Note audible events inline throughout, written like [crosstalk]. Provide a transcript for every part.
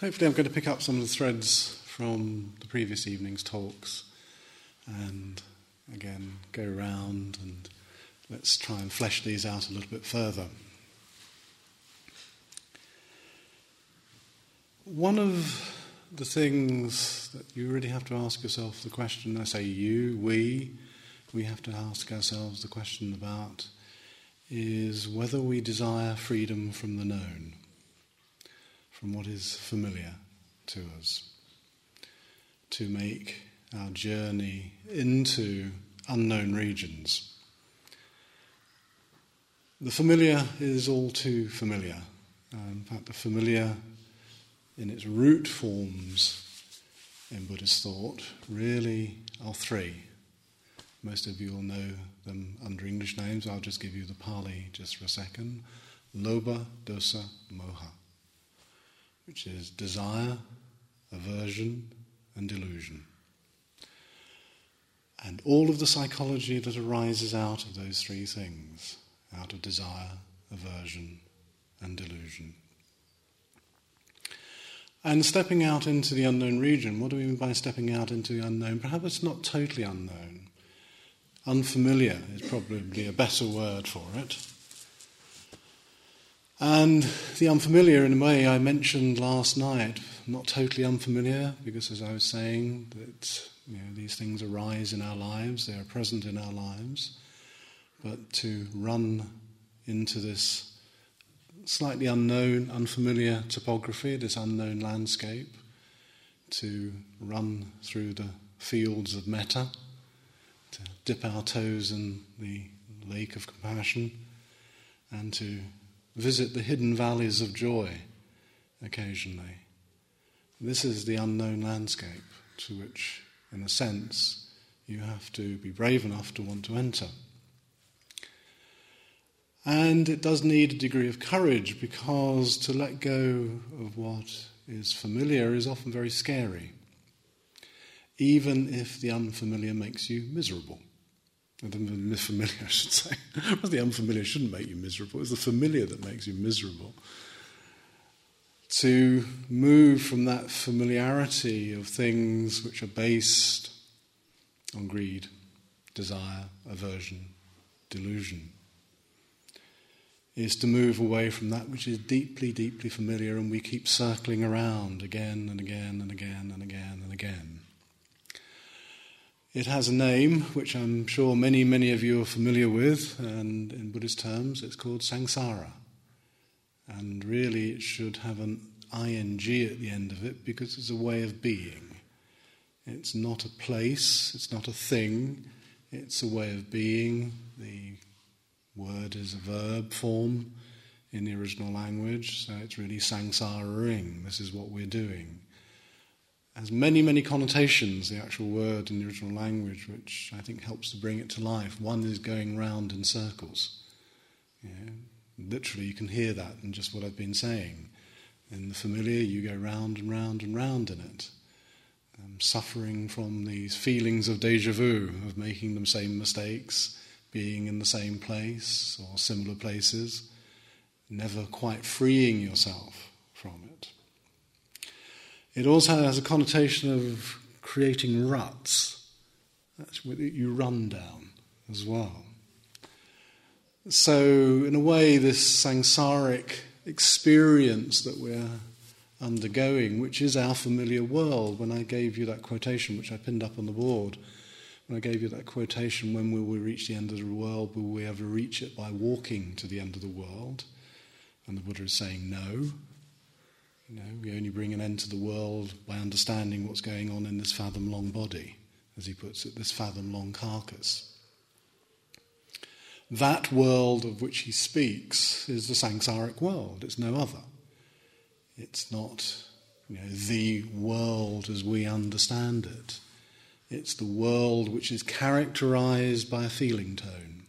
Hopefully, I'm going to pick up some of the threads from the previous evening's talks and again go around and let's try and flesh these out a little bit further. One of the things that you really have to ask yourself the question I say you, we, we have to ask ourselves the question about is whether we desire freedom from the known from what is familiar to us, to make our journey into unknown regions. The familiar is all too familiar. Uh, in fact, the familiar in its root forms in Buddhist thought really are three. Most of you will know them under English names. I'll just give you the Pali just for a second. Lobha, dosa, moha which is desire, aversion, and delusion. And all of the psychology that arises out of those three things, out of desire, aversion, and delusion. And stepping out into the unknown region, what do we mean by stepping out into the unknown? Perhaps it's not totally unknown. Unfamiliar is probably a better word for it. And the unfamiliar, in a way, I mentioned last night, not totally unfamiliar, because as I was saying, that you know, these things arise in our lives, they are present in our lives. But to run into this slightly unknown, unfamiliar topography, this unknown landscape, to run through the fields of metta, to dip our toes in the lake of compassion, and to visit the hidden valleys of joy occasionally. This is the unknown landscape to which, in a sense, you have to be brave enough to want to enter. And it does need a degree of courage because to let go of what is familiar is often very scary, even if the unfamiliar makes you miserable. The familiar, [laughs] I should say. the unfamiliar shouldn't make you miserable. It's the familiar that makes you miserable. To move from that familiarity of things which are based on greed, desire, aversion, delusion, is to move away from that which is deeply, deeply familiar and we keep circling around again and again and again and again and again. It has a name which I'm sure many, many of you are familiar with, and in Buddhist terms, it's called samsara. And really, it should have an ing at the end of it because it's a way of being. It's not a place, it's not a thing, it's a way of being. The word is a verb form in the original language, so it's really samsara-ing. This is what we're doing has many, many connotations, the actual word in the original language, which I think helps to bring it to life. One is going round in circles. Literally, you can hear that in just what I've been saying. In the familiar, you go round and round and round in it. Um, suffering from these feelings of deja vu, of making the same mistakes, being in the same place or similar places, never quite freeing yourself from it. It also has a connotation of creating ruts That's that you run down as well. So, in a way, this samsaric experience that we're undergoing, which is our familiar world, when I gave you that quotation, which I pinned up on the board, when I gave you that quotation, when will we reach the end of the world? Will we ever reach it by walking to the end of the world? And the Buddha is saying no. You know, we only bring an end to the world by understanding what's going on in this fathom long body, as he puts it, this fathom long carcass. That world of which he speaks is the samsaric world, it's no other. It's not you know, the world as we understand it. It's the world which is characterized by a feeling tone.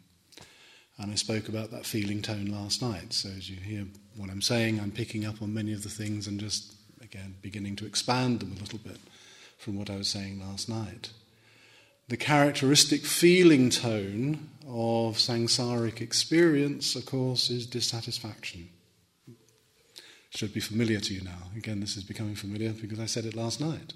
And I spoke about that feeling tone last night. So as you hear what I'm saying, I'm picking up on many of the things and just, again, beginning to expand them a little bit from what I was saying last night. The characteristic feeling tone of samsaric experience, of course, is dissatisfaction. should be familiar to you now. Again, this is becoming familiar because I said it last night.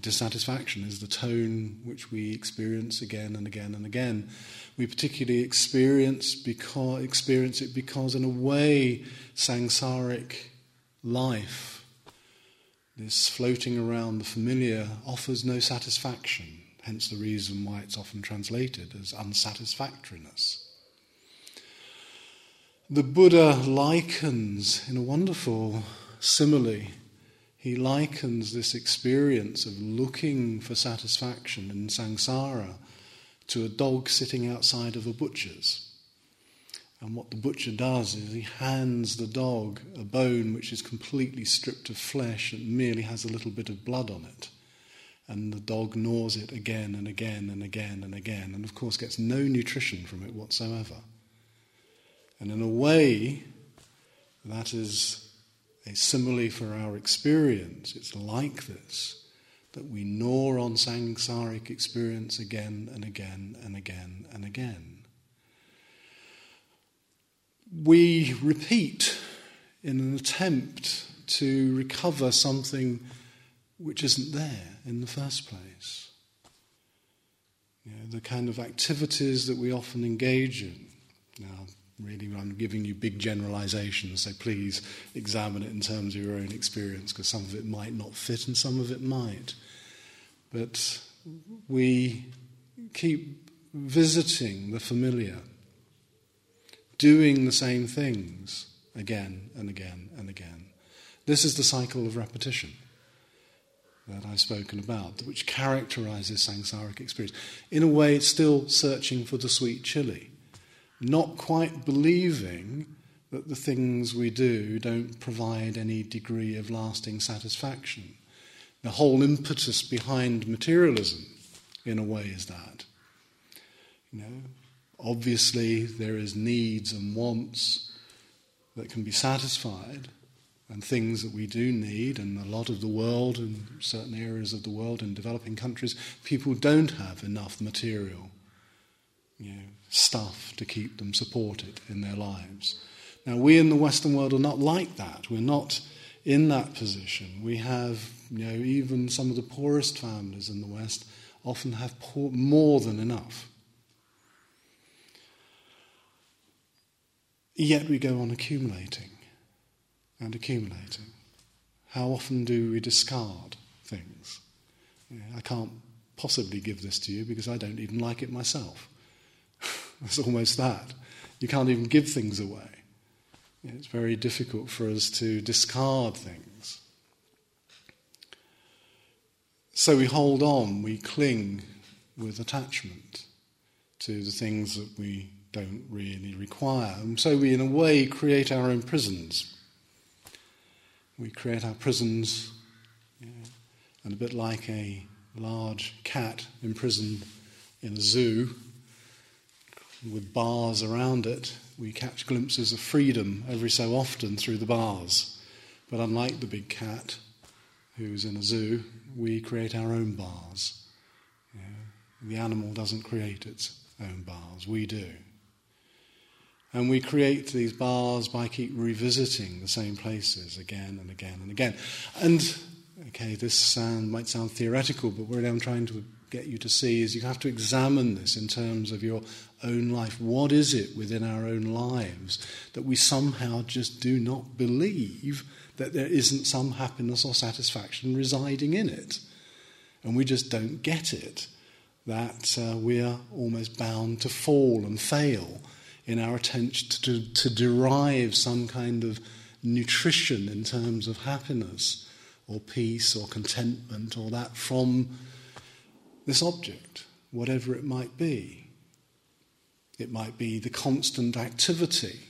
Dissatisfaction is the tone which we experience again and again and again. We particularly experience, because, experience it because, in a way, samsaric life, this floating around the familiar, offers no satisfaction, hence the reason why it's often translated as unsatisfactoriness. The Buddha likens, in a wonderful simile, he likens this experience of looking for satisfaction in samsara to a dog sitting outside of a butcher's. And what the butcher does is he hands the dog a bone which is completely stripped of flesh and merely has a little bit of blood on it. And the dog gnaws it again and again and again and again, and of course gets no nutrition from it whatsoever. And in a way, that is a simile for our experience. It's like this that we gnaw on samsaric experience again and again and again and again. We repeat in an attempt to recover something which isn't there in the first place. You know, the kind of activities that we often engage in. Now, Really, I'm giving you big generalizations, so please examine it in terms of your own experience, because some of it might not fit and some of it might. But we keep visiting the familiar, doing the same things again and again and again. This is the cycle of repetition that I've spoken about, which characterizes samsaric experience. In a way, it's still searching for the sweet chili not quite believing that the things we do don't provide any degree of lasting satisfaction. The whole impetus behind materialism, in a way, is that. You know, obviously there is needs and wants that can be satisfied, and things that we do need, and a lot of the world, in certain areas of the world, in developing countries, people don't have enough material you know, stuff to keep them supported in their lives. Now, we in the Western world are not like that. We're not in that position. We have, you know, even some of the poorest families in the West often have poor, more than enough. Yet we go on accumulating and accumulating. How often do we discard things? I can't possibly give this to you because I don't even like it myself. It's almost that. You can't even give things away. It's very difficult for us to discard things. So we hold on, we cling with attachment to the things that we don't really require. And so we, in a way, create our own prisons. We create our prisons, and a bit like a large cat imprisoned in a zoo, with bars around it, we catch glimpses of freedom every so often through the bars. But unlike the big cat who's in a zoo, we create our own bars. The animal doesn't create its own bars, we do. And we create these bars by keep revisiting the same places again and again and again. And okay, this sound might sound theoretical, but what I'm trying to get you to see is you have to examine this in terms of your own life. What is it within our own lives that we somehow just do not believe that there isn't some happiness or satisfaction residing in it? And we just don't get it. That uh, we are almost bound to fall and fail in our attempt to, to derive some kind of nutrition in terms of happiness or peace or contentment or that from this object, whatever it might be. It might be the constant activity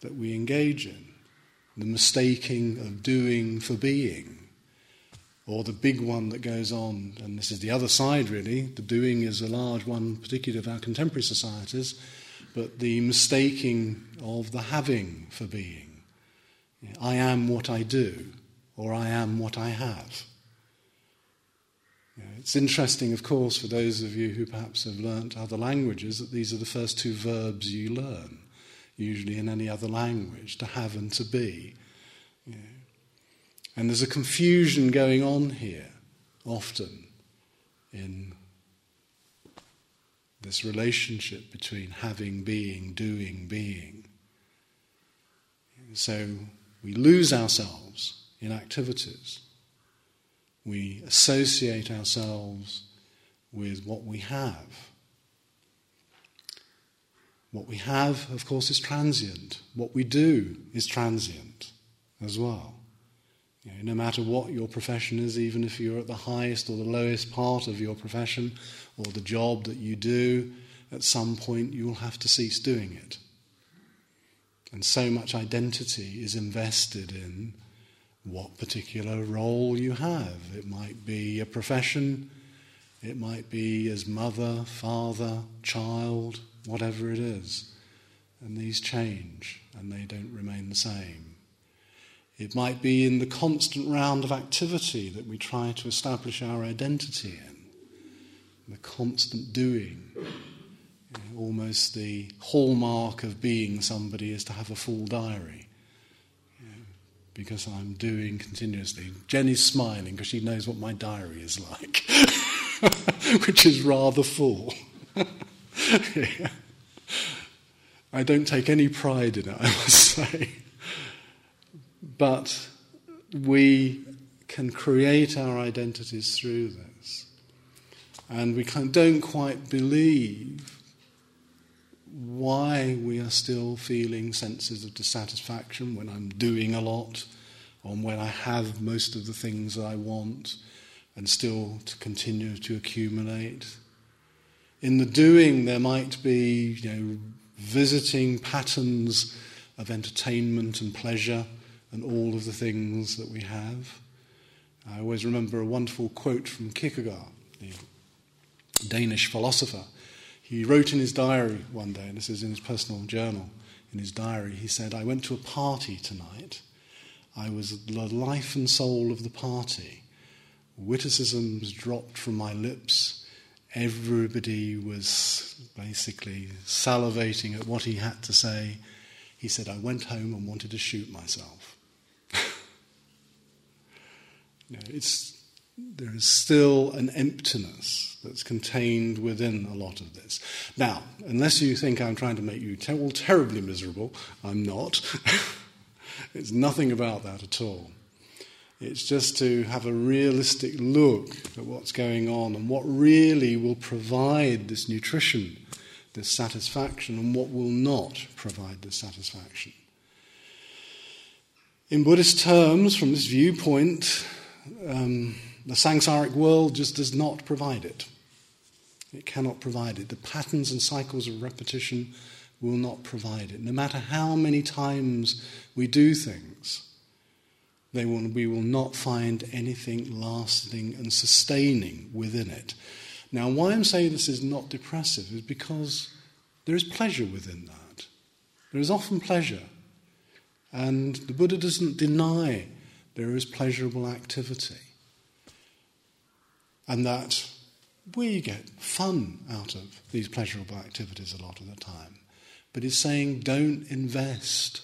that we engage in, the mistaking of doing for being, or the big one that goes on, and this is the other side really, the doing is a large one, particularly of our contemporary societies, but the mistaking of the having for being. I am what I do, or I am what I have. It's interesting, of course, for those of you who perhaps have learnt other languages, that these are the first two verbs you learn, usually in any other language, to have and to be. And there's a confusion going on here, often, in this relationship between having, being, doing, being. So we lose ourselves in activities. We associate ourselves with what we have. What we have, of course, is transient. What we do is transient as well. You know, no matter what your profession is, even if you're at the highest or the lowest part of your profession or the job that you do, at some point you'll have to cease doing it. And so much identity is invested in what particular role you have. It might be a profession, it might be as mother, father, child, whatever it is. And these change and they don't remain the same. It might be in the constant round of activity that we try to establish our identity in, the constant doing. Almost the hallmark of being somebody is to have a full diary because I'm doing continuously. Jenny's smiling because she knows what my diary is like, [laughs] which is rather full. yeah. [laughs] I don't take any pride in it, I must say. But we can create our identities through this. And we don't quite believe why we are still feeling senses of dissatisfaction when I'm doing a lot, or when I have most of the things that I want, and still to continue to accumulate. In the doing, there might be, you know, visiting patterns of entertainment and pleasure and all of the things that we have. I always remember a wonderful quote from Kierkegaard, the Danish philosopher. He wrote in his diary one day, and this is in his personal journal, in his diary, he said, I went to a party tonight. I was the life and soul of the party. Witticisms dropped from my lips. Everybody was basically salivating at what he had to say. He said, I went home and wanted to shoot myself. [laughs] you know, it's there is still an emptiness that's contained within a lot of this. Now, unless you think I'm trying to make you ter- all terribly miserable, I'm not. [laughs] it's nothing about that at all. It's just to have a realistic look at what's going on and what really will provide this nutrition, this satisfaction, and what will not provide this satisfaction. In Buddhist terms, from this viewpoint, um, the samsaric world just does not provide it. It cannot provide it. The patterns and cycles of repetition will not provide it. No matter how many times we do things, they will, we will not find anything lasting and sustaining within it. Now, why I'm saying this is not depressive is because there is pleasure within that. There is often pleasure. And the Buddha doesn't deny there is pleasurable activity and that we get fun out of these pleasurable activities a lot of the time. But he's saying don't invest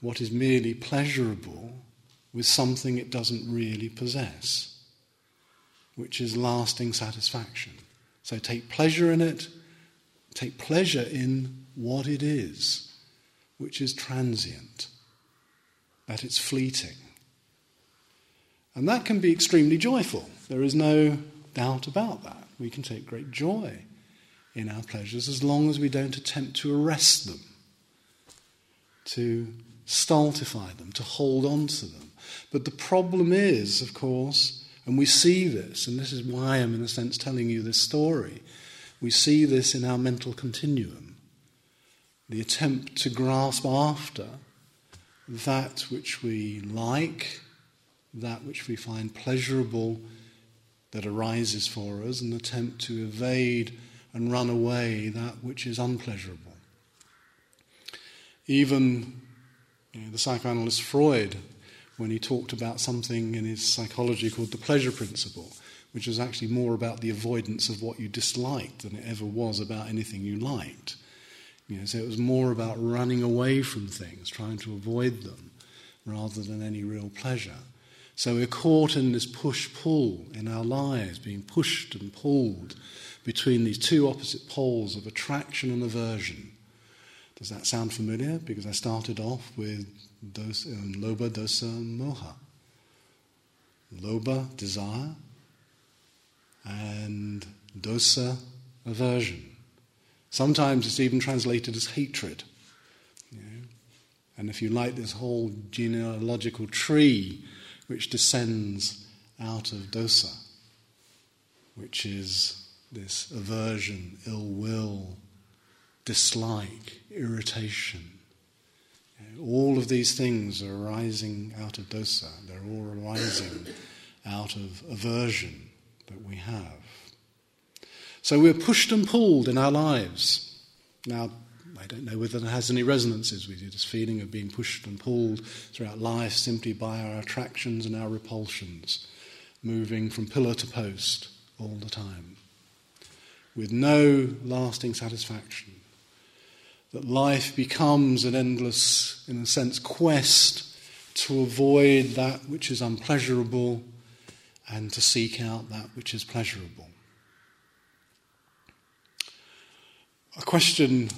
what is merely pleasurable with something it doesn't really possess, which is lasting satisfaction. So take pleasure in it, take pleasure in what it is, which is transient, that it's fleeting. And that can be extremely joyful. There is no doubt about that. We can take great joy in our pleasures as long as we don't attempt to arrest them, to stultify them, to hold on to them. But the problem is, of course, and we see this, and this is why I'm in a sense telling you this story, we see this in our mental continuum. The attempt to grasp after that which we like, that which we find pleasurable that arises for us and attempt to evade and run away that which is unpleasurable. Even you know, the psychoanalyst Freud, when he talked about something in his psychology called the pleasure principle, which was actually more about the avoidance of what you disliked than it ever was about anything you liked. You know, so it was more about running away from things, trying to avoid them, rather than any real pleasure. So we're caught in this push pull in our lives, being pushed and pulled between these two opposite poles of attraction and aversion. Does that sound familiar? Because I started off with dos, um, lobha, dosa, moha. Lobha, desire, and dosa, aversion. Sometimes it's even translated as hatred. You know? And if you like this whole genealogical tree which descends out of dosa, which is this aversion, ill will, dislike, irritation. all of these things are arising out of dosa. They're all arising out of aversion that we have. So we're pushed and pulled in our lives. Now, I don't know whether that has any resonances with you, this feeling of being pushed and pulled throughout life simply by our attractions and our repulsions, moving from pillar to post all the time, with no lasting satisfaction. That life becomes an endless, in a sense, quest to avoid that which is unpleasurable and to seek out that which is pleasurable. A question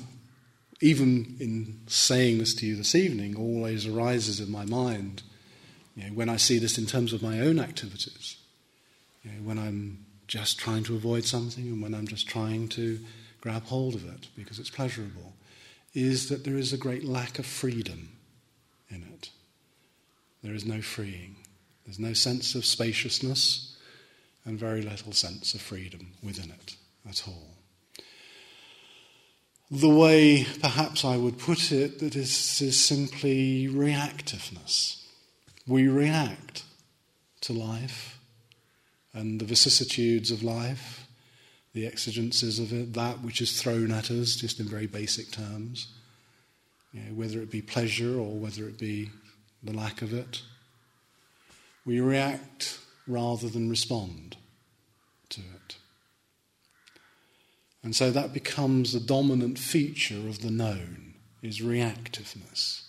even in saying this to you this evening, always arises in my mind you know, when I see this in terms of my own activities. You know, when I'm just trying to avoid something and when I'm just trying to grab hold of it because it's pleasurable, is that there is a great lack of freedom in it. There is no freeing. There's no sense of spaciousness and very little sense of freedom within it at all the way perhaps I would put it that is, is simply reactiveness. We react to life and the vicissitudes of life, the exigencies of it, that which is thrown at us, just in very basic terms, you know, whether it be pleasure or whether it be the lack of it. We react rather than respond to it. And so that becomes the dominant feature of the known, is reactiveness.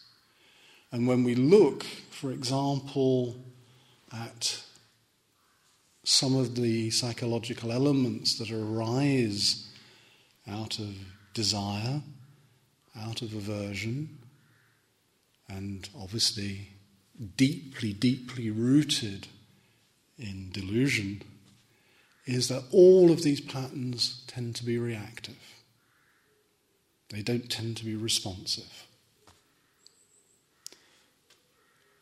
And when we look, for example, at some of the psychological elements that arise out of desire, out of aversion, and obviously deeply, deeply rooted in delusion is that all of these patterns tend to be reactive. They don't tend to be responsive.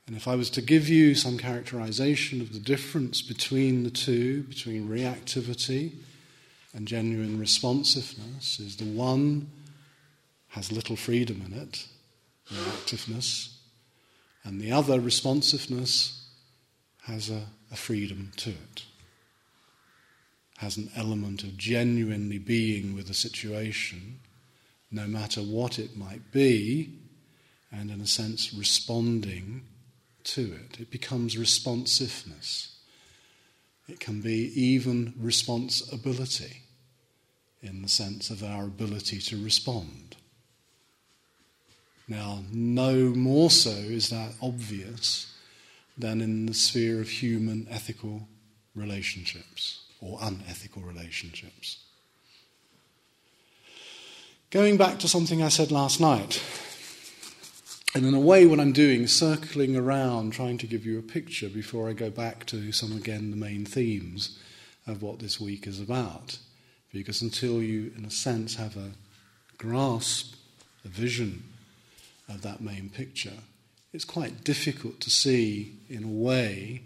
And if I was to give you some characterization of the difference between the two, between reactivity and genuine responsiveness, is the one has little freedom in it, reactiveness, and the other, responsiveness, has a, a freedom to it has an element of genuinely being with a situation, no matter what it might be, and in a sense responding to it. It becomes responsiveness. It can be even responsibility in the sense of our ability to respond. Now, no more so is that obvious than in the sphere of human ethical relationships or unethical relationships. Going back to something I said last night, and in a way, what I'm doing circling around, trying to give you a picture before I go back to some, again, the main themes of what this week is about. Because until you, in a sense, have a grasp, a vision of that main picture, it's quite difficult to see, in a way,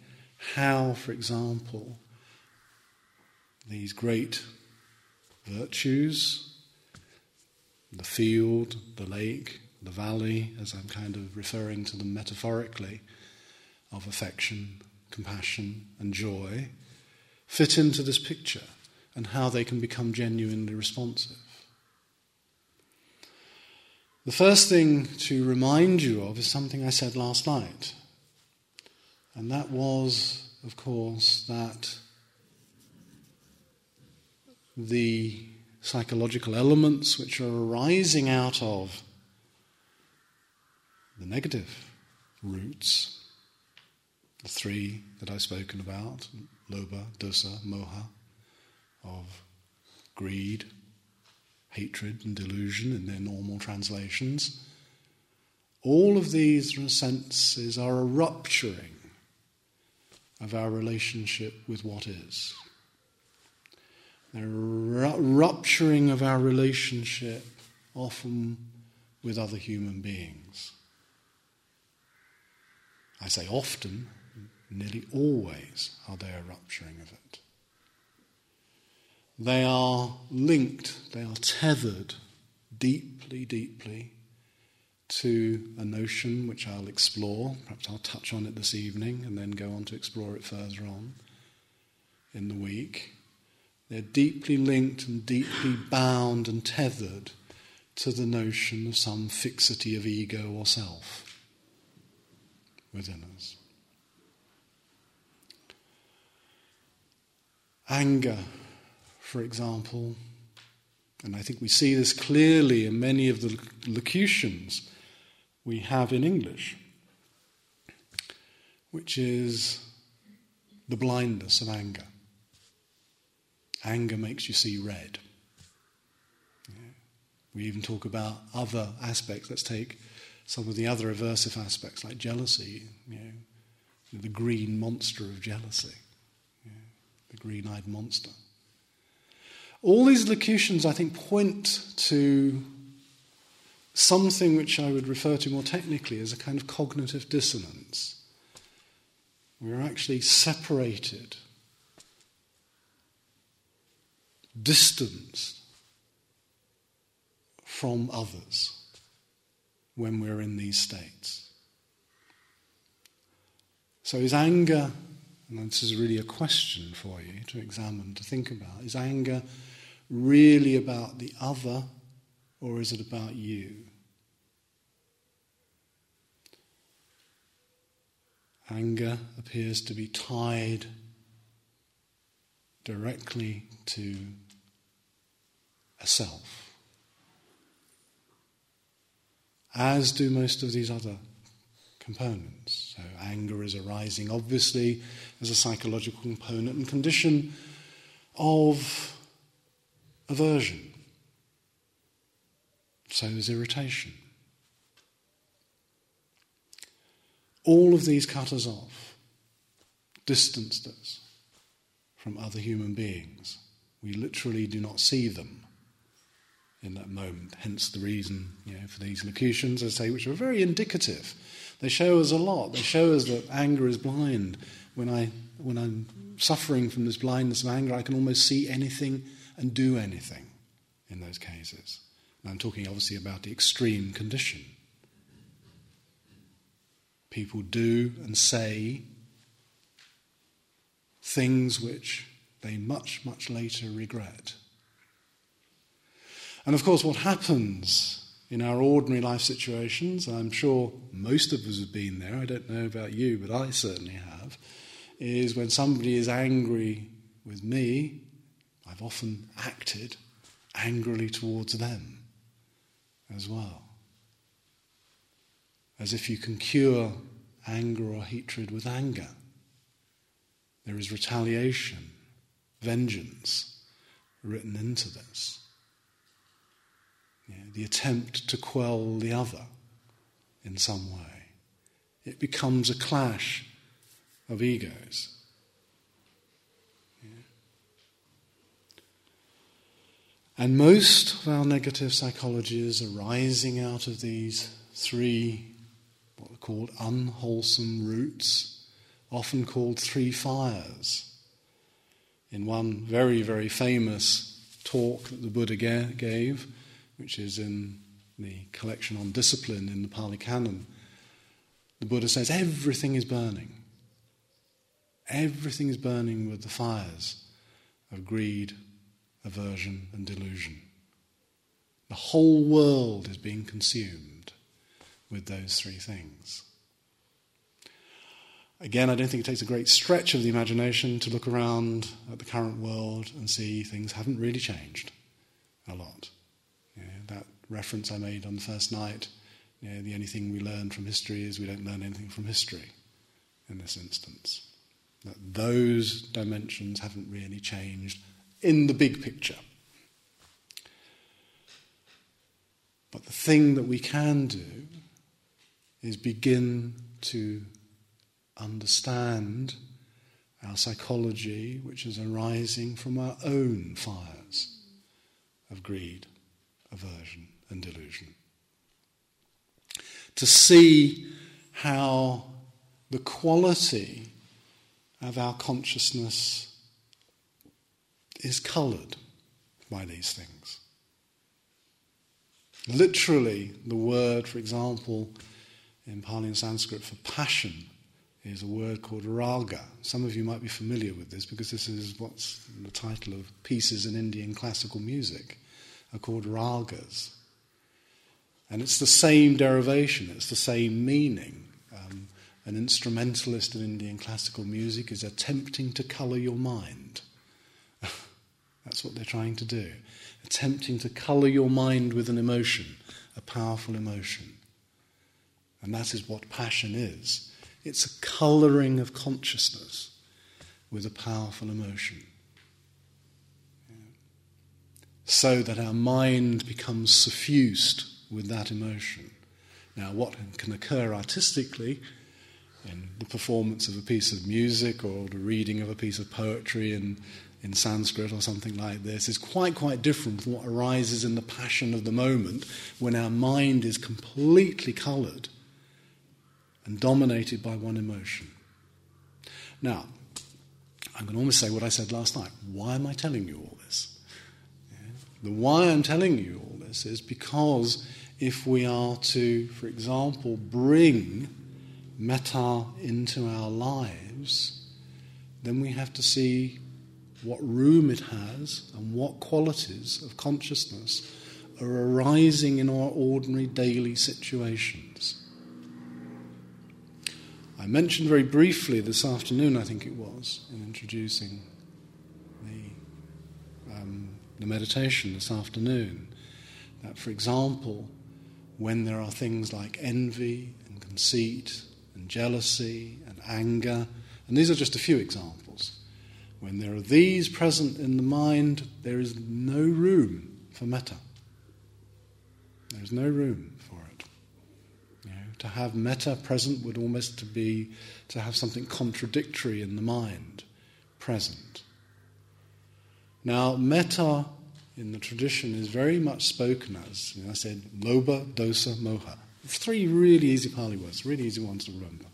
how, for example, these great virtues the field, the lake, the valley, as I'm kind of referring to them metaphorically, of affection, compassion, and joy, fit into this picture and how they can become genuinely responsive. The first thing to remind you of is something I said last night, and that was, of course, that the psychological elements which are arising out of the negative roots, the three that I've spoken about lobha, dosa, moha, of greed, hatred, and delusion in their normal translations. All of these senses are a rupturing of our relationship with what is. A rupturing of our relationship often with other human beings. I say often, nearly always are they a rupturing of it. They are linked, they are tethered deeply, deeply to a notion which I'll explore. Perhaps I'll touch on it this evening and then go on to explore it further on in the week. They're deeply linked and deeply bound and tethered to the notion of some fixity of ego or self within us. Anger, for example, and I think we see this clearly in many of the locutions we have in English, which is the blindness of anger. Anger makes you see red. We even talk about other aspects. Let's take some of the other aversive aspects like jealousy, you know, the green monster of jealousy, yeah, the green eyed monster. All these locutions, I think, point to something which I would refer to more technically as a kind of cognitive dissonance. We're actually separated, distanced from others when we're in these states. So, is anger, and this is really a question for you to examine, to think about, is anger really about the other or is it about you? Anger appears to be tied directly to a self, as do most of these other components. So, anger is arising, obviously, as a psychological component and condition of aversion. So is irritation. All of these cut us off, distanced us from other human beings. We literally do not see them in that moment. Hence the reason you know, for these locutions, I say, which are very indicative. They show us a lot. They show us that anger is blind. When, I, when I'm suffering from this blindness of anger, I can almost see anything and do anything in those cases. And I'm talking obviously about the extreme condition. People do and say things which they much, much later regret. And of course, what happens in our ordinary life situations, I'm sure most of us have been there, I don't know about you, but I certainly have, is when somebody is angry with me, I've often acted angrily towards them as well. As if you can cure anger or hatred with anger. There is retaliation, vengeance written into this. The attempt to quell the other in some way. It becomes a clash of egos. And most of our negative psychologies arising out of these three, what are called unwholesome roots, often called three fires. In one very, very famous talk that the Buddha gave, which is in the collection on discipline in the Pali Canon, the Buddha says everything is burning. Everything is burning with the fires of greed, aversion, and delusion. The whole world is being consumed with those three things. Again, I don't think it takes a great stretch of the imagination to look around at the current world and see things haven't really changed a lot. that reference I made on the first night You know, the only thing we learn from history is we don't learn anything from history in this instance. That those dimensions haven't really changed in the big picture. But the thing that we can do is begin to understand our psychology, which is arising from our own fires of greed, aversion, and delusion. To see how the quality of our consciousness is coloured by these things. Literally, the word, for example, in Pali and Sanskrit for passion is a word called raga. Some of you might be familiar with this because this is what's the title of pieces in Indian classical music are called ragas. And it's the same derivation, it's the same meaning. Um, an instrumentalist in Indian classical music is attempting to colour your mind. [laughs] That's what they're trying to do. Attempting to colour your mind with an emotion, a powerful emotion. And that is what passion is. It's a colouring of consciousness with a powerful emotion. So that our mind becomes suffused with that emotion. Now, what can occur artistically in the performance of a piece of music or the reading of a piece of poetry in, in Sanskrit or something like this is quite, quite different from what arises in the passion of the moment when our mind is completely coloured and dominated by one emotion. Now, I'm going to almost say what I said last night. Why am I telling you all this? The why I'm telling you all this is because if we are to, for example, bring metta into our lives, then we have to see what room it has and what qualities of consciousness are arising in our ordinary daily situations. I mentioned very briefly this afternoon, I think it was, in introducing the, um, the meditation this afternoon, that, for example, when there are things like envy and conceit and jealousy and anger, and these are just a few examples, when there are these present in the mind, there is no room for metta. There is no room to have metta present would almost to be to have something contradictory in the mind present. Now, metta in the tradition is very much spoken as, you know, I said, lobha, dosa, moha. Three really easy Pali words, really easy ones to remember.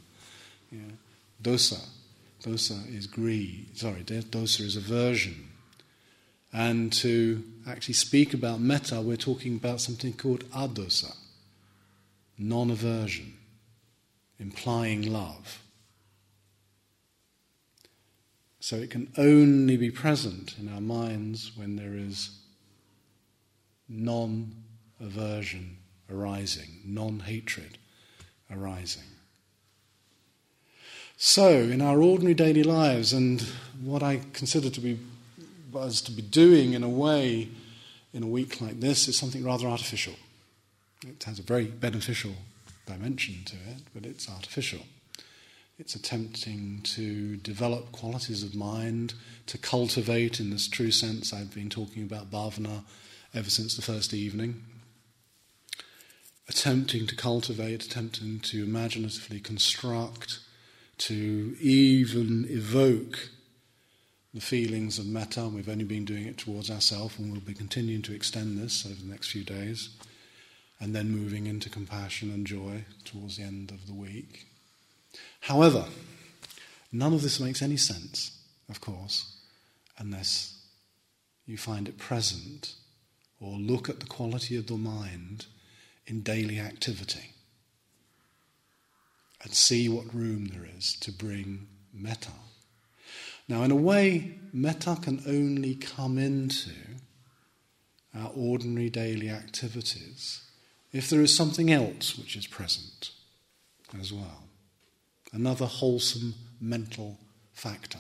Yeah. Dosa, dosa is greed, sorry, dosa is aversion. And to actually speak about metta, we're talking about something called adosa non aversion, implying love. So it can only be present in our minds when there is non aversion arising, non hatred arising. So, in our ordinary daily lives, and what I consider to be us to be doing in a way in a week like this is something rather artificial. It has a very beneficial dimension to it, but it's artificial. It's attempting to develop qualities of mind, to cultivate, in this true sense, I've been talking about bhavana ever since the first evening. Attempting to cultivate, attempting to imaginatively construct, to even evoke the feelings of metta. We've only been doing it towards ourselves, and we'll be continuing to extend this over the next few days and then moving into compassion and joy towards the end of the week. However, none of this makes any sense, of course, unless you find it present or look at the quality of the mind in daily activity and see what room there is to bring metta. Now, in a way, metta can only come into our ordinary daily activities if there is something else which is present as well. Another wholesome mental factor.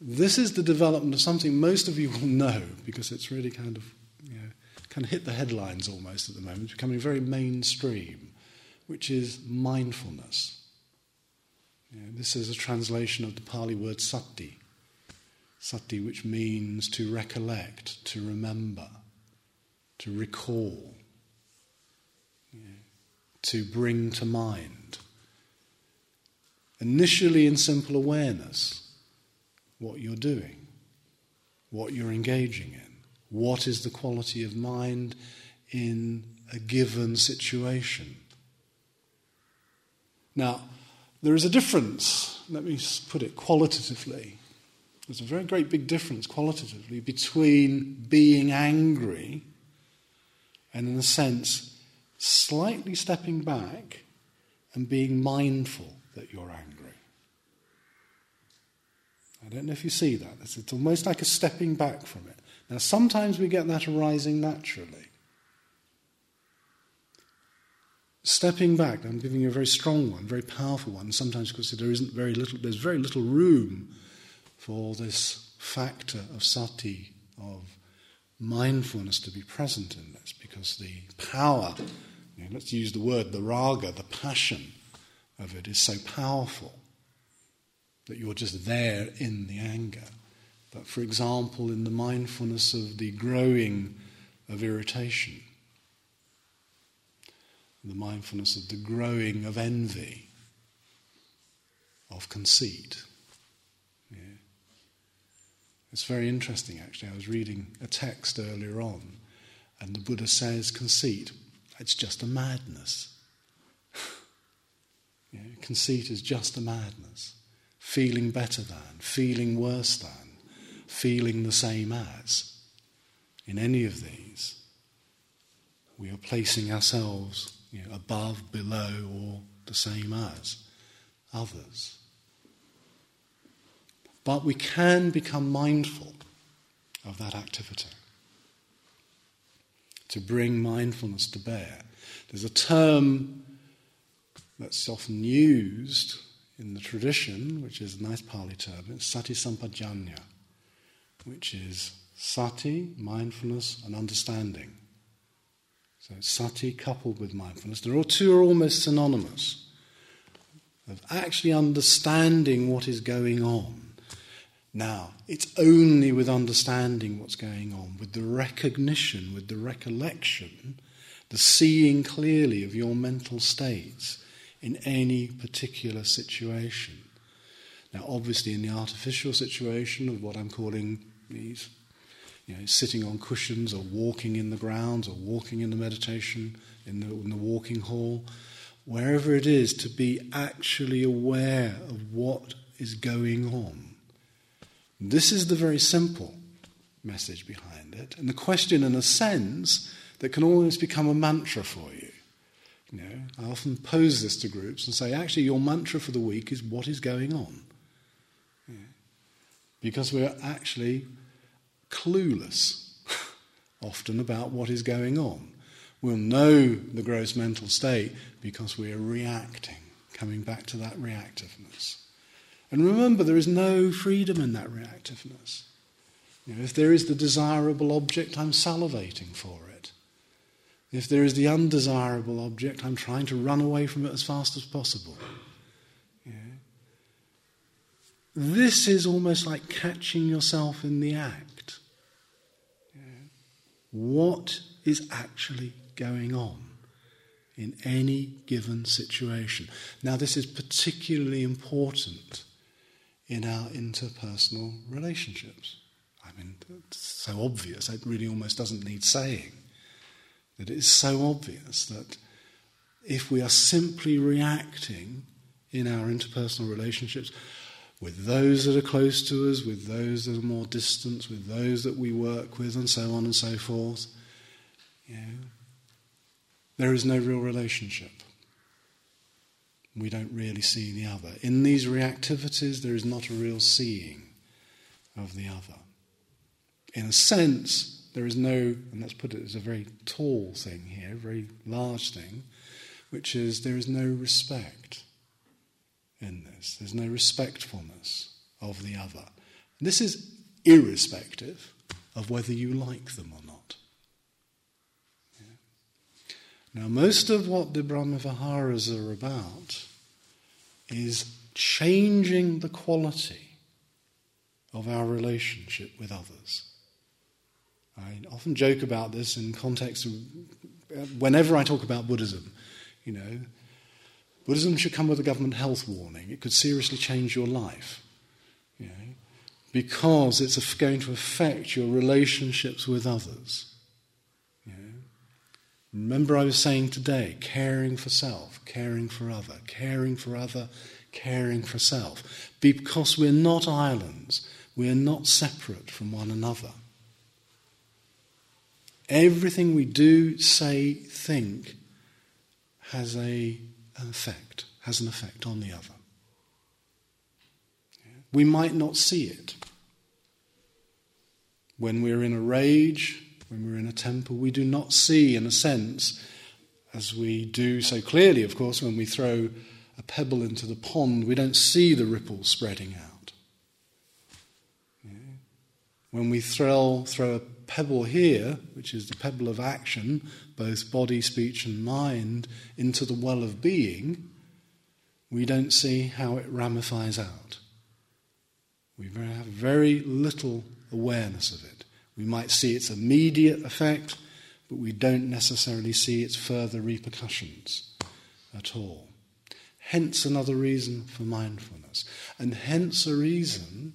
This is the development of something most of you will [laughs] know because it's really kind of you know, kind of hit the headlines almost at the moment, becoming very mainstream, which is mindfulness. You know, this is a translation of the Pali word sati. Sati, which means to recollect, to remember, to recall, to bring to mind. Initially, in simple awareness, what you're doing, what you're engaging in, what is the quality of mind in a given situation. Now, there is a difference, let me put it qualitatively. There's a very great big difference qualitatively between being angry and, in a sense, slightly stepping back and being mindful that you're angry. I don't know if you see that. It's, almost like a stepping back from it. Now, sometimes we get that arising naturally. Stepping back, I'm giving you a very strong one, very powerful one, sometimes because there isn't very little, there's very little room for this factor of sati, of mindfulness to be present in this, because the power, you know, let's use the word, the raga, the passion of it is so powerful that you're just there in the anger. But for example, in the mindfulness of the growing of irritation, the mindfulness of the growing of envy, of conceit. Yeah. It's very interesting, actually. I was reading a text earlier on, and the Buddha says conceit, it's just a madness. [laughs] conceit is just a madness. Feeling better than, feeling worse than, feeling the same as. In any of these, we are placing ourselves you know, above, below, or the same as others. But we can become mindful of that activity. To bring mindfulness to bear. There's a term that's often used in the tradition, which is a nice Pali term, it's sati sampajanya, which is sati, mindfulness, and understanding. So sati coupled with mindfulness. The two are almost synonymous. Of actually understanding what is going on. Now, it's only with understanding what's going on, with the recognition, with the recollection, the seeing clearly of your mental states in any particular situation. Now, obviously, in the artificial situation of what I'm calling these you know, sitting on cushions or walking in the grounds or walking in the meditation in the, in the walking hall, wherever it is, to be actually aware of what is going on. This is the very simple message behind it. And the question, in a sense, that can almost become a mantra for you. You know, I often pose this to groups and say, actually, your mantra for the week is what is going on. Yeah. Because we're actually clueless [laughs] often about what is going on. We'll know the gross mental state because we are reacting, coming back to that reactiveness. And remember, there is no freedom in that reactiveness. You know, if there is the desirable object, I'm salivating for it. If there is the undesirable object, I'm trying to run away from it as fast as possible. This is almost like catching yourself in the act what is actually going on in any given situation. Now, this is particularly important in our interpersonal relationships. I mean, it's so obvious, it really almost doesn't need saying. That it is so obvious that if we are simply reacting in our interpersonal relationships, with those that are close to us, with those that are more distant, with those that we work with, and so on and so forth. You know, there is no real relationship. We don't really see the other. In these reactivities, there is not a real seeing of the other. In a sense, there is no, and let's put it as a very tall thing here, a very large thing, which is there is no respect in this. There's no respectfulness of the other. This is irrespective of whether you like them or not. Now, most of what the Brahmaviharas are about is changing the quality of our relationship with others. I often joke about this in context of uh, whenever I talk about Buddhism, you know, Buddhism should come with a government health warning. It could seriously change your life, you know, because it's going to affect your relationships with others. Remember, I was saying today caring for self, caring for other, caring for other, caring for self. Because we're not islands, we're not separate from one another. Everything we do, say, think has a, an effect, has an effect on the other. We might not see it. When we're in a rage, when we're in a temple, we do not see, in a sense, as we do so clearly, of course, when we throw a pebble into the pond, we don't see the ripples spreading out. When we throw, throw a pebble here, which is the pebble of action, both body, speech, and mind, into the well of being, we don't see how it ramifies out. We have very little awareness of it. We might see its immediate effect, but we don't necessarily see its further repercussions at all. Hence, another reason for mindfulness, and hence a reason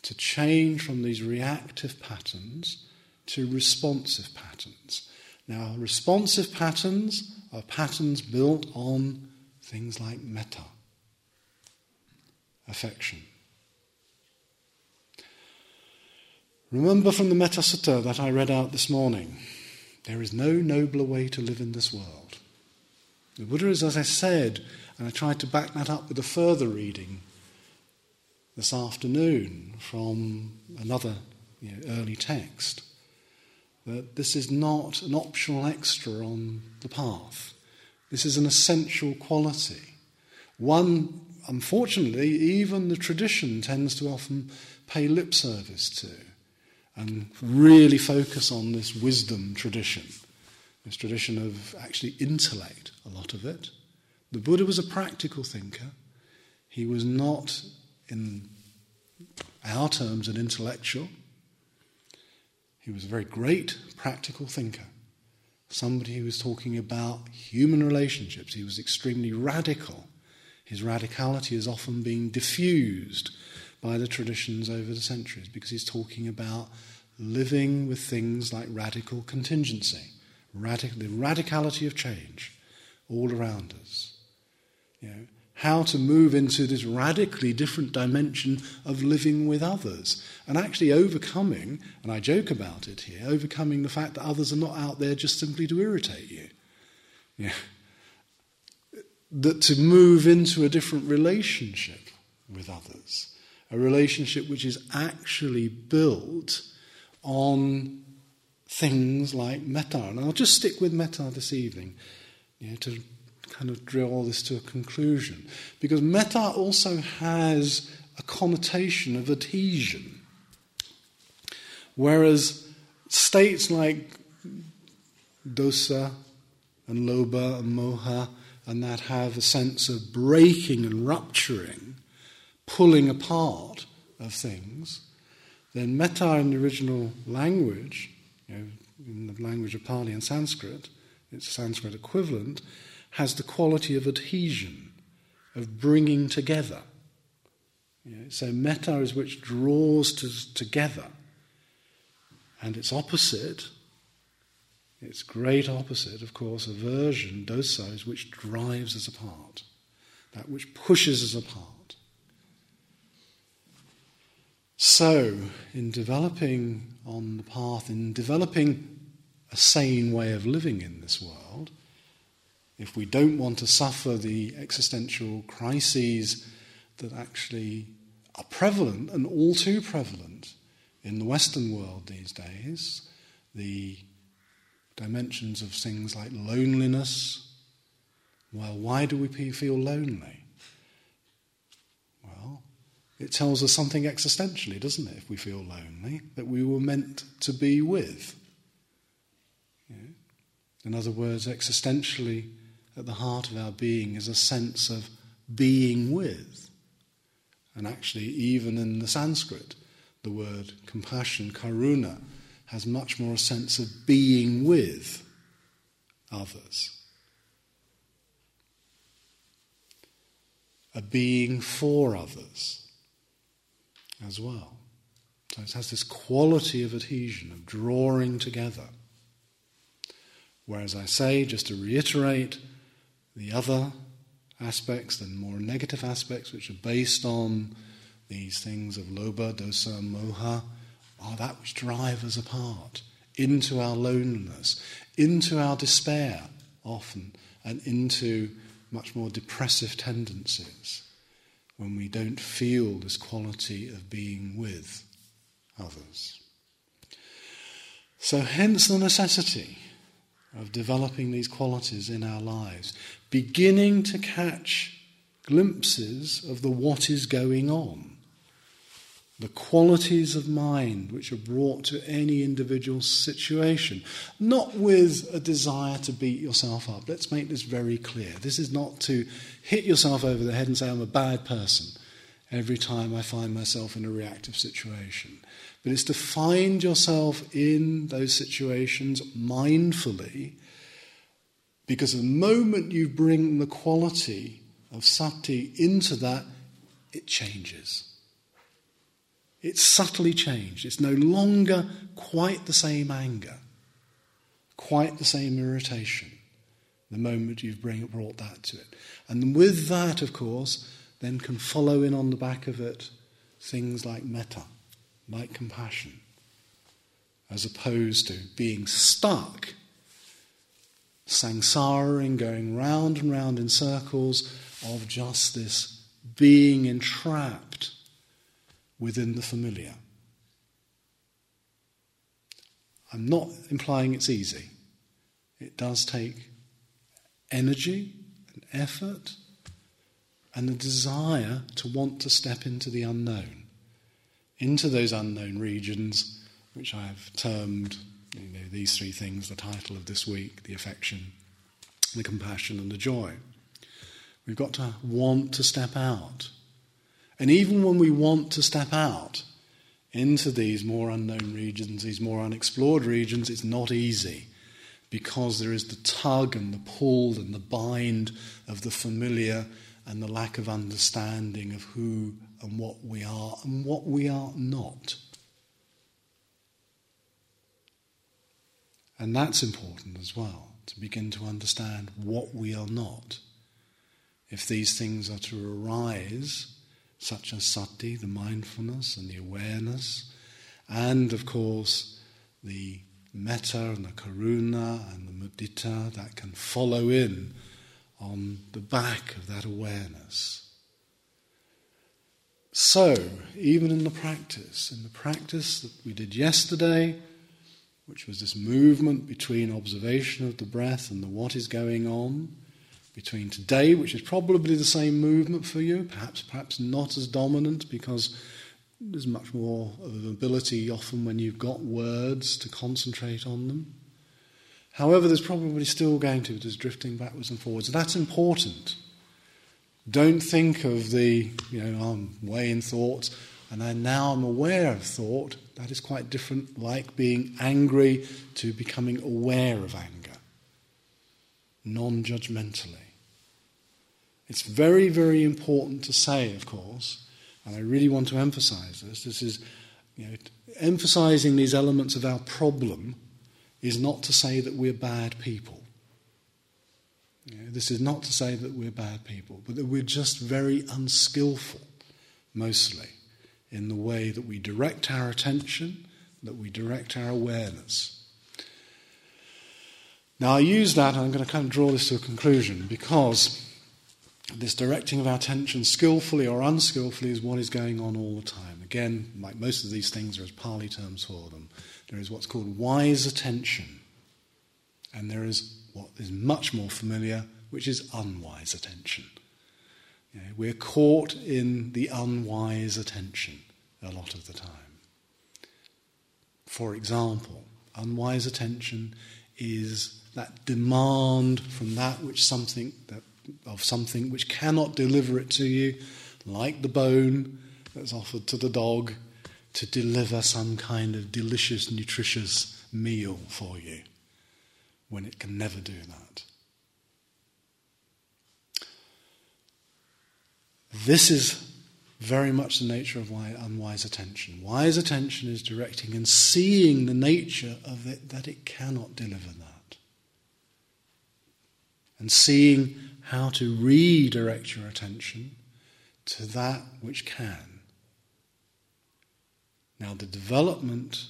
to change from these reactive patterns to responsive patterns. Now, responsive patterns are patterns built on things like metta, affection. Remember from the Metta Sutta that I read out this morning there is no nobler way to live in this world. The Buddha is, as I said, and I tried to back that up with a further reading this afternoon from another you know, early text, that this is not an optional extra on the path. This is an essential quality. One, unfortunately, even the tradition tends to often pay lip service to and really focus on this wisdom tradition, this tradition of actually intellect, a lot of it. The Buddha was a practical thinker. He was not, in our terms, an intellectual. He was a very great practical thinker, somebody who was talking about human relationships. He was extremely radical. His radicality is often being diffused by the traditions over the centuries because he's talking about living with things like radical contingency, radical, the radicality of change all around us. You know, how to move into this radically different dimension of living with others and actually overcoming, and I joke about it here, overcoming the fact that others are not out there just simply to irritate you. Yeah. That to move into a different relationship with others a relationship which is actually built on things like metta. And I'll just stick with metta this evening you know, to kind of draw this to a conclusion. Because metta also has a connotation of adhesion. Whereas states like dosa and lobha and moha and that have a sense of breaking and rupturing pulling apart of things, then metta in the original language, you know, in the language of Pali and Sanskrit, its Sanskrit equivalent, has the quality of adhesion, of bringing together. You know, so metta is which draws to, together, and its opposite, its great opposite, of course, aversion, dosa, is which drives us apart, that which pushes us apart. So, in developing on the path, in developing a sane way of living in this world, if we don't want to suffer the existential crises that actually are prevalent and all too prevalent in the Western world these days, the dimensions of things like loneliness. Well, why do we feel lonely? It tells us something existentially, doesn't it, if we feel lonely, that we were meant to be with. In other words, existentially, at the heart of our being is a sense of being with. And actually, even in the Sanskrit, the word compassion, karuna, has much more a sense of being with others. A being for others as well. So it has this quality of adhesion, of drawing together. Whereas I say, just to reiterate, the other aspects, the more negative aspects, which are based on these things of lobha, dosa, moha, are that which drive us apart into our loneliness, into our despair, often, and into much more depressive tendencies when we don't feel this quality of being with others. So, hence the necessity of developing these qualities in our lives, beginning to catch glimpses of the what is going on, the qualities of mind which are brought to any individual situation, not with a desire to beat yourself up. Let's make this very clear. This is not to hit yourself over the head and say, I'm a bad person every time I find myself in a reactive situation but it's to find yourself in those situations mindfully, because the moment you bring the quality of sati into that, it changes. It's subtly changed. It's no longer quite the same anger, quite the same irritation, the moment you've bring, brought that to it. And with that, of course, then can follow in on the back of it things like metta like compassion, as opposed to being stuck, samsara, going round and round in circles of just this being entrapped within the familiar. I'm not implying it's easy. It does take energy and effort and the desire to want to step into the unknown into those unknown regions, which I have termed you know, these three things the title of this week the affection, the compassion, and the joy. We've got to want to step out. And even when we want to step out into these more unknown regions, these more unexplored regions, it's not easy because there is the tug and the pull and the bind of the familiar and the lack of understanding of who and what we are and what we are not. And that's important as well, to begin to understand what we are not. If these things are to arise, such as sati, the mindfulness and the awareness, and of course the metta and the karuna and the mudita that can follow in on the back of that awareness. So, even in the practice, in the practice that we did yesterday, which was this movement between observation of the breath and the what is going on, between today, which is probably the same movement for you, perhaps perhaps not as dominant because there's much more of an ability often when you've got words to concentrate on them. However, there's probably still going to be this drifting backwards and forwards. That's important. Don't think of the, you know, I'm weighing thoughts and I now I'm aware of thought. That is quite different, like being angry to becoming aware of anger, non judgmentally. It's very, very important to say, of course, and I really want to emphasize this. This is, you know, emphasizing these elements of our problem is not to say that we're bad people. You know, this is not to say that we're bad people, but that we're just very unskillful, mostly, in the way that we direct our attention, that we direct our awareness. Now, I use that, and I'm going to kind of draw this to a conclusion, because this directing of our attention, skillfully or unskillfully, is what is going on all the time. Again, like most of these things, there's Pali terms for them. There is what's called wise attention, and there is what is much more familiar, which is unwise attention. You know, we're caught in the unwise attention a lot of the time. For example, unwise attention is that demand from that which something that, of something which cannot deliver it to you, like the bone that's offered to the dog, to deliver some kind of delicious, nutritious meal for you when it can never do that. This is very much the nature of unwise attention. Wise attention is directing and seeing the nature of it that it cannot deliver that. And seeing how to redirect your attention to that which can. Now, the development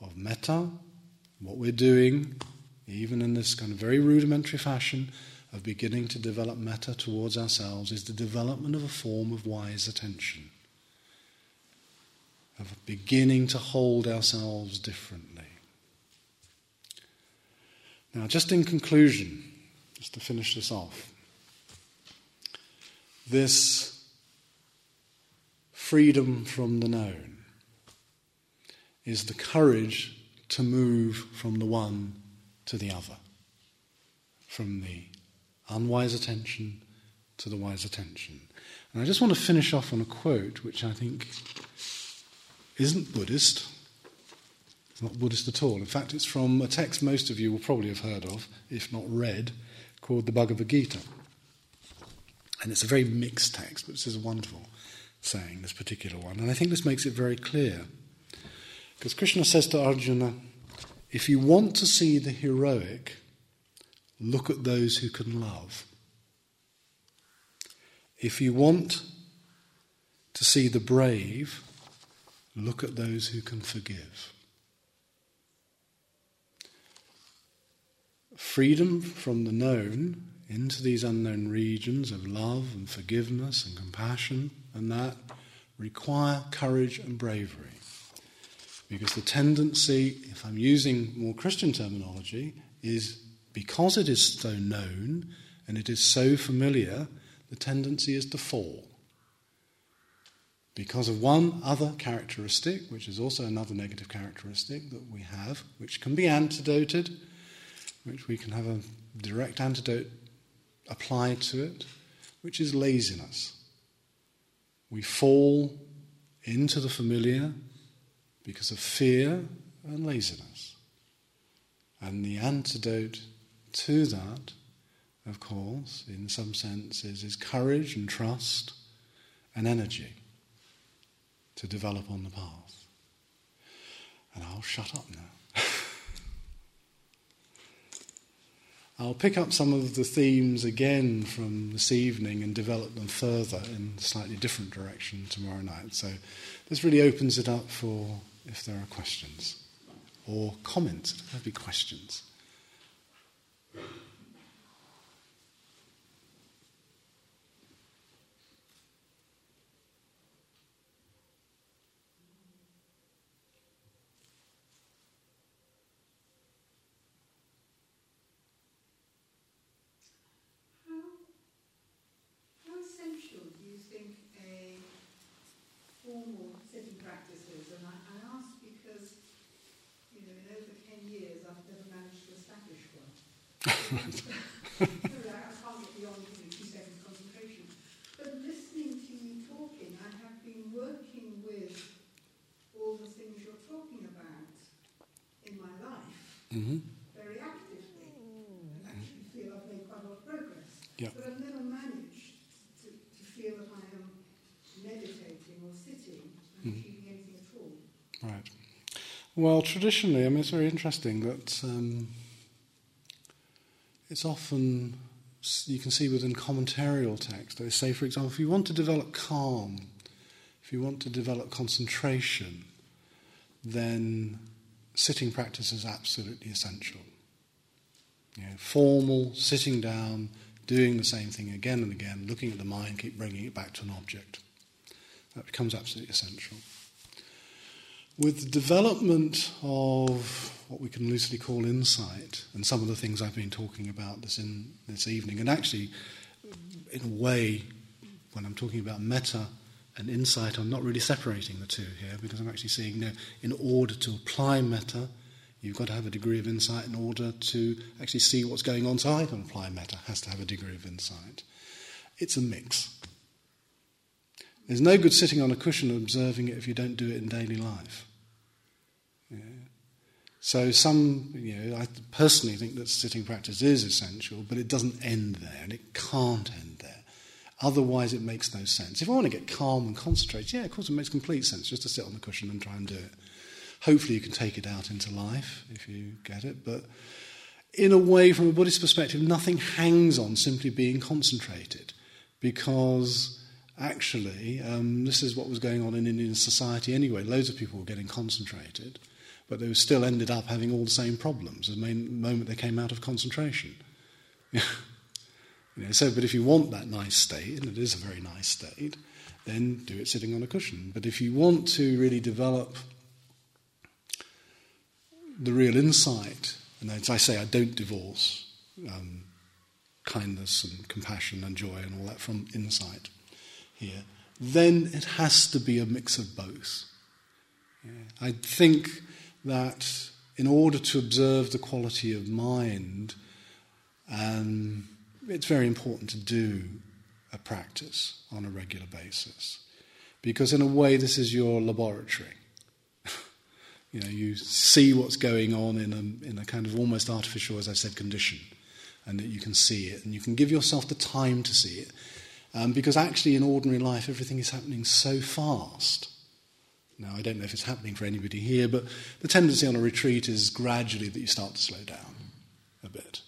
of metta, what we're doing, even in this kind of very rudimentary fashion, of beginning to develop metta towards ourselves is the development of a form of wise attention, of beginning to hold ourselves differently. Now, just in conclusion, just to finish this off, this freedom from the known is the courage to move from the one to the other, from the unwise attention to the wise attention. And I just want to finish off on a quote which I think isn't Buddhist. It's not Buddhist at all. In fact, it's from a text most of you will probably have heard of, if not read, called the Bhagavad Gita. And it's a very mixed text, but this is a wonderful saying, this particular one. And I think this makes it very clear. Because Krishna says to Arjuna, if you want to see the heroic, look at those who can love. If you want to see the brave, look at those who can forgive. Freedom from the known into these unknown regions of love and forgiveness and compassion, and that require courage and bravery. Because the tendency, if I'm using more Christian terminology, is because it is so known and it is so familiar, the tendency is to fall. Because of one other characteristic, which is also another negative characteristic that we have, which can be antidoted, which we can have a direct antidote applied to it, which is laziness. We fall into the familiar because of fear and laziness. And the antidote to that, of course, in some senses, is courage and trust and energy to develop on the path. And I'll shut up now. I'll pick up some of the themes again from this evening and develop them further in a slightly different direction tomorrow night. So this really opens it up for if there are questions or comments. There'll be questions. mm-hmm. very actively and actually feel I've made quite a lot of progress. Yeah. But I've never managed to, to feel that I am meditating or sitting and mm-hmm. achieving anything at all. Right. Well, traditionally, I mean, it's very interesting that um, it's often, you can see within commentarial text, they say, for example, if you want to develop calm, if you want to develop concentration, then sitting practice is absolutely essential. You know, formal, sitting down, doing the same thing again and again, looking at the mind, keep bringing it back to an object. That becomes absolutely essential. With the development of what we can loosely call insight, and some of the things I've been talking about this in this evening, and actually, in a way, when I'm talking about metta and insight, I'm not really separating the two here because I'm actually saying, no, in order to apply metta, You've got to have a degree of insight in order to actually see what's going on. So I can apply metta, has to have a degree of insight. It's a mix. There's no good sitting on a cushion observing it if you don't do it in daily life. So some, you know, I personally think that sitting practice is essential, but it doesn't end there, and it can't end there. Otherwise, it makes no sense. If I want to get calm and concentrate, yeah, of course, it makes complete sense just to sit on the cushion and try and do it. Hopefully, you can take it out into life if you get it. But in a way, from a Buddhist perspective, nothing hangs on simply being concentrated because actually, um, this is what was going on in Indian society anyway. Loads of people were getting concentrated, but they still ended up having all the same problems the moment they came out of concentration. [laughs] You know, so, but if you want that nice state, and it is a very nice state, then do it sitting on a cushion. But if you want to really develop the real insight, and as I say, I don't divorce um, kindness and compassion and joy and all that from insight here, then it has to be a mix of both. Yeah. I think that in order to observe the quality of mind, um, it's very important to do a practice on a regular basis because, in a way, this is your laboratory. [laughs] you know, you see what's going on in a, in a kind of almost artificial, as I said, condition, and that you can see it, and you can give yourself the time to see it. Um, because actually, in ordinary life, everything is happening so fast. Now, I don't know if it's happening for anybody here, but the tendency on a retreat is gradually that you start to slow down a bit.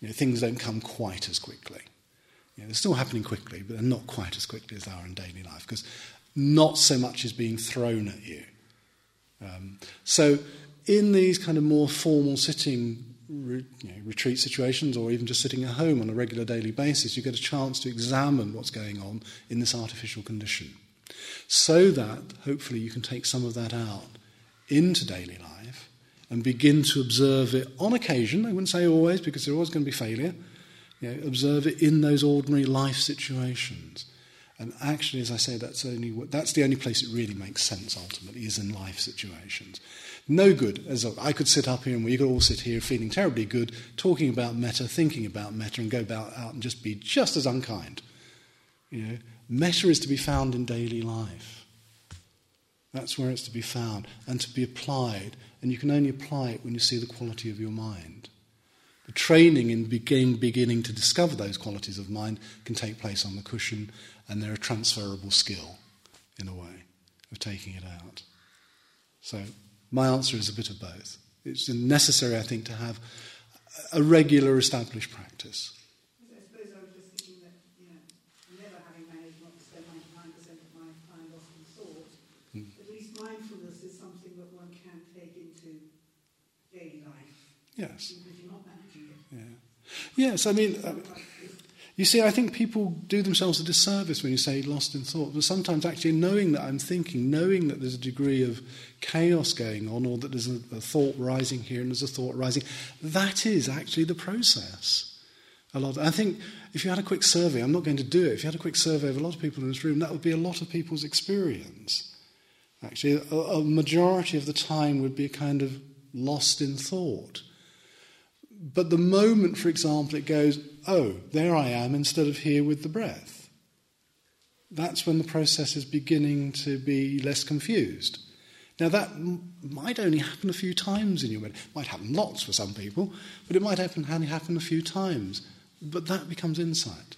You know, things don't come quite as quickly. You know, they're still happening quickly, but they're not quite as quickly as they are in daily life because not so much is being thrown at you. Um, so, in these kind of more formal sitting you know, retreat situations, or even just sitting at home on a regular daily basis, you get a chance to examine what's going on in this artificial condition, so that hopefully you can take some of that out into daily life and begin to observe it on occasion. I wouldn't say always because there's always going to be failure. You know, observe it in those ordinary life situations. And actually, as I say, that's, only, that's the only place it really makes sense ultimately, is in life situations. No good, as I could sit up here and we could all sit here feeling terribly good, talking about metta, thinking about metta, and go about, out and just be just as unkind. You know, metta is to be found in daily life. That's where it's to be found and to be applied and you can only apply it when you see the quality of your mind. The training in begin, beginning to discover those qualities of mind can take place on the cushion, and they're a transferable skill, in a way, of taking it out. So, my answer is a bit of both. It's necessary, I think, to have a regular established practice. Yes. Yeah. Yes, I mean, uh, you see, I think people do themselves a disservice when you say lost in thought. But sometimes, actually, knowing that I'm thinking, knowing that there's a degree of chaos going on, or that there's a, a thought rising here and there's a thought rising, that is actually the process. A lot. I think if you had a quick survey, I'm not going to do it. If you had a quick survey of a lot of people in this room, that would be a lot of people's experience. Actually, a, a majority of the time would be a kind of lost in thought. But the moment, for example, it goes, oh, there I am instead of here with the breath, that's when the process is beginning to be less confused. Now, that might only happen a few times in your meditation. It might happen lots for some people, but it might happen, only happen a few times. But that becomes insight.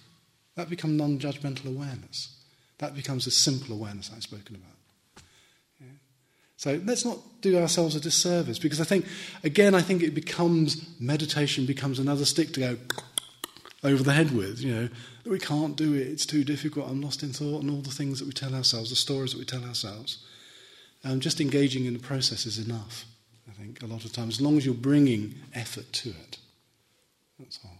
That becomes non judgmental awareness. That becomes a simple awareness I've spoken about. So let's not do ourselves a disservice because I think, again, I think it becomes, meditation becomes another stick to go over the head with, you know, we can't do it, it's too difficult, I'm lost in thought, and all the things that we tell ourselves, the stories that we tell ourselves. Um, just engaging in the process is enough, I think, a lot of times, as long as you're bringing effort to it. That's all.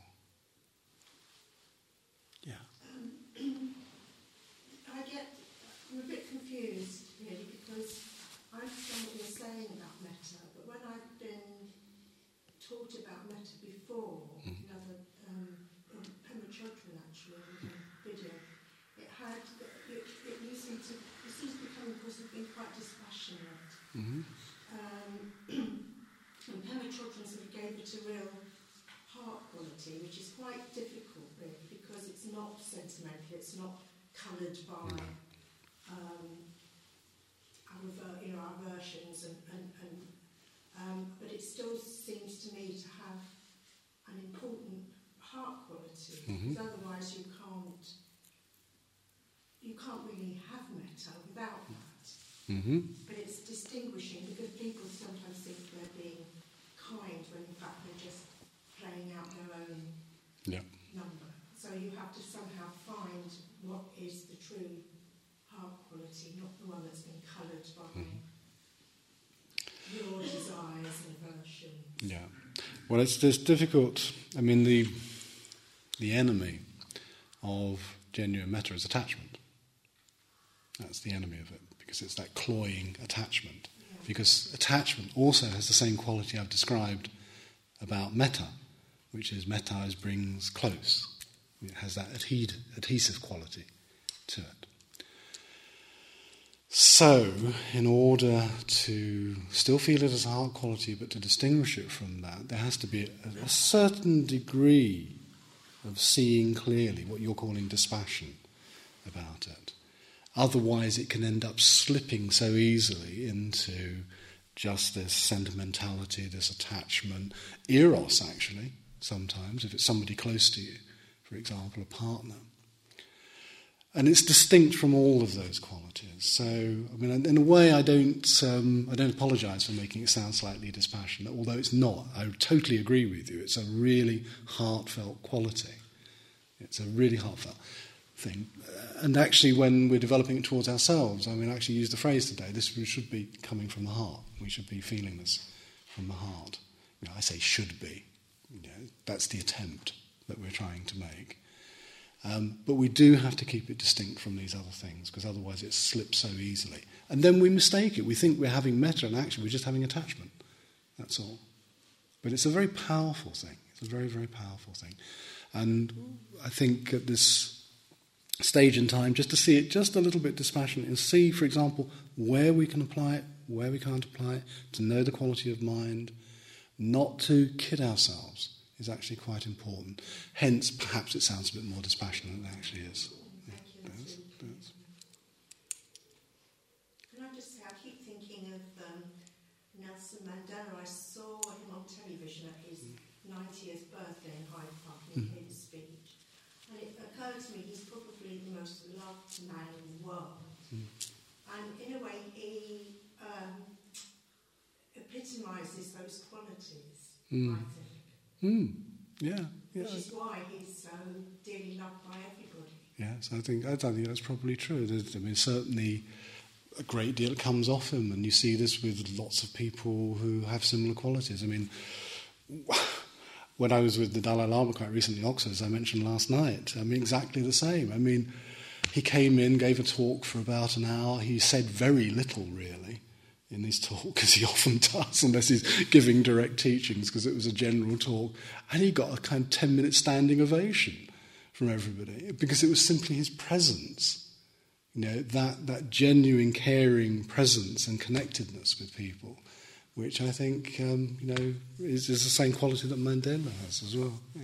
Mm-hmm. Um, and Pema into real heart quality, which is quite difficult, really, because it's not sentimental, it's not coloured by um, our, you know, our versions, and, and, and um, but it still seems to me to have an important heart quality. Mhm. Because otherwise, you can't you can't really have metta without that. hmm But it's distinguishing because people sometimes think they're being kind when in fact they're just playing out their own Yeah. number. So you have to somehow find what is the true heart quality, not the one that's been coloured by hmm. your desires and aversion. Yeah. Well, it's, it's difficult. I mean, the the enemy of genuine metta is attachment. That's the enemy of it because it's that cloying attachment. Yeah. Because attachment also has the same quality I've described about metta, which is metta is brings close. It has that adhe- adhesive quality to it. So, in order to still feel it as a heart quality, but to distinguish it from that, there has to be a, a certain degree of seeing clearly what you're calling dispassion about it. Otherwise, it can end up slipping so easily into just this sentimentality, this attachment, eros, actually, sometimes, if it's somebody close to you, for example, a partner. And it's distinct from all of those qualities. So, I mean, in a way, I don't, um, I don't apologise for making it sound slightly dispassionate, although it's not. I totally agree with you. It's a really heartfelt quality. It's a really heartfelt thing. And actually, when we're developing it towards ourselves, I mean, I actually use the phrase today this should be coming from the heart. We should be feeling this from the heart. You know, I say should be. You know, that's the attempt that we're trying to make. Um, but we do have to keep it distinct from these other things because otherwise it slips so easily. And then we mistake it. We think we're having metta, and actually we're just having attachment. That's all. But it's a very powerful thing. It's a very, very powerful thing. And I think at this stage in time, just to see it just a little bit dispassionate and see, for example, where we can apply it, where we can't apply it, to know the quality of mind, not to kid ourselves is actually quite important. Hence, perhaps it sounds a bit more dispassionate than it actually is. Yeah, Thank you. it is, That's. Can I just say, I keep thinking of um, Nelson Mandela. I saw him on television at his 90th birthday in Hyde Park and he Mm. gave a speech. And it occurred to me he's probably the most loved man in the world. Mm. And in a way, he um, epitomises those qualities, Mm. I think. Hmm. Yeah, yeah. Which is why he's so dearly loved by everybody. Yes, I think I think that's probably true. There's, I mean, certainly a great deal comes off him, and you see this with lots of people who have similar qualities. I mean, when I was with the Dalai Lama quite recently in Oxford, as I mentioned last night, I mean, exactly the same. I mean, he came in, gave a talk for about an hour. He said very little, really, in his talk, as he [laughs] often does, unless he's giving direct teachings, because it was a general talk. And he got a kind of 10 minute standing ovation from everybody because it was simply his presence. You know, that, that genuine, caring presence and connectedness with people, which I think, um, you know, is, is the same quality that Mandela has as well. Yeah.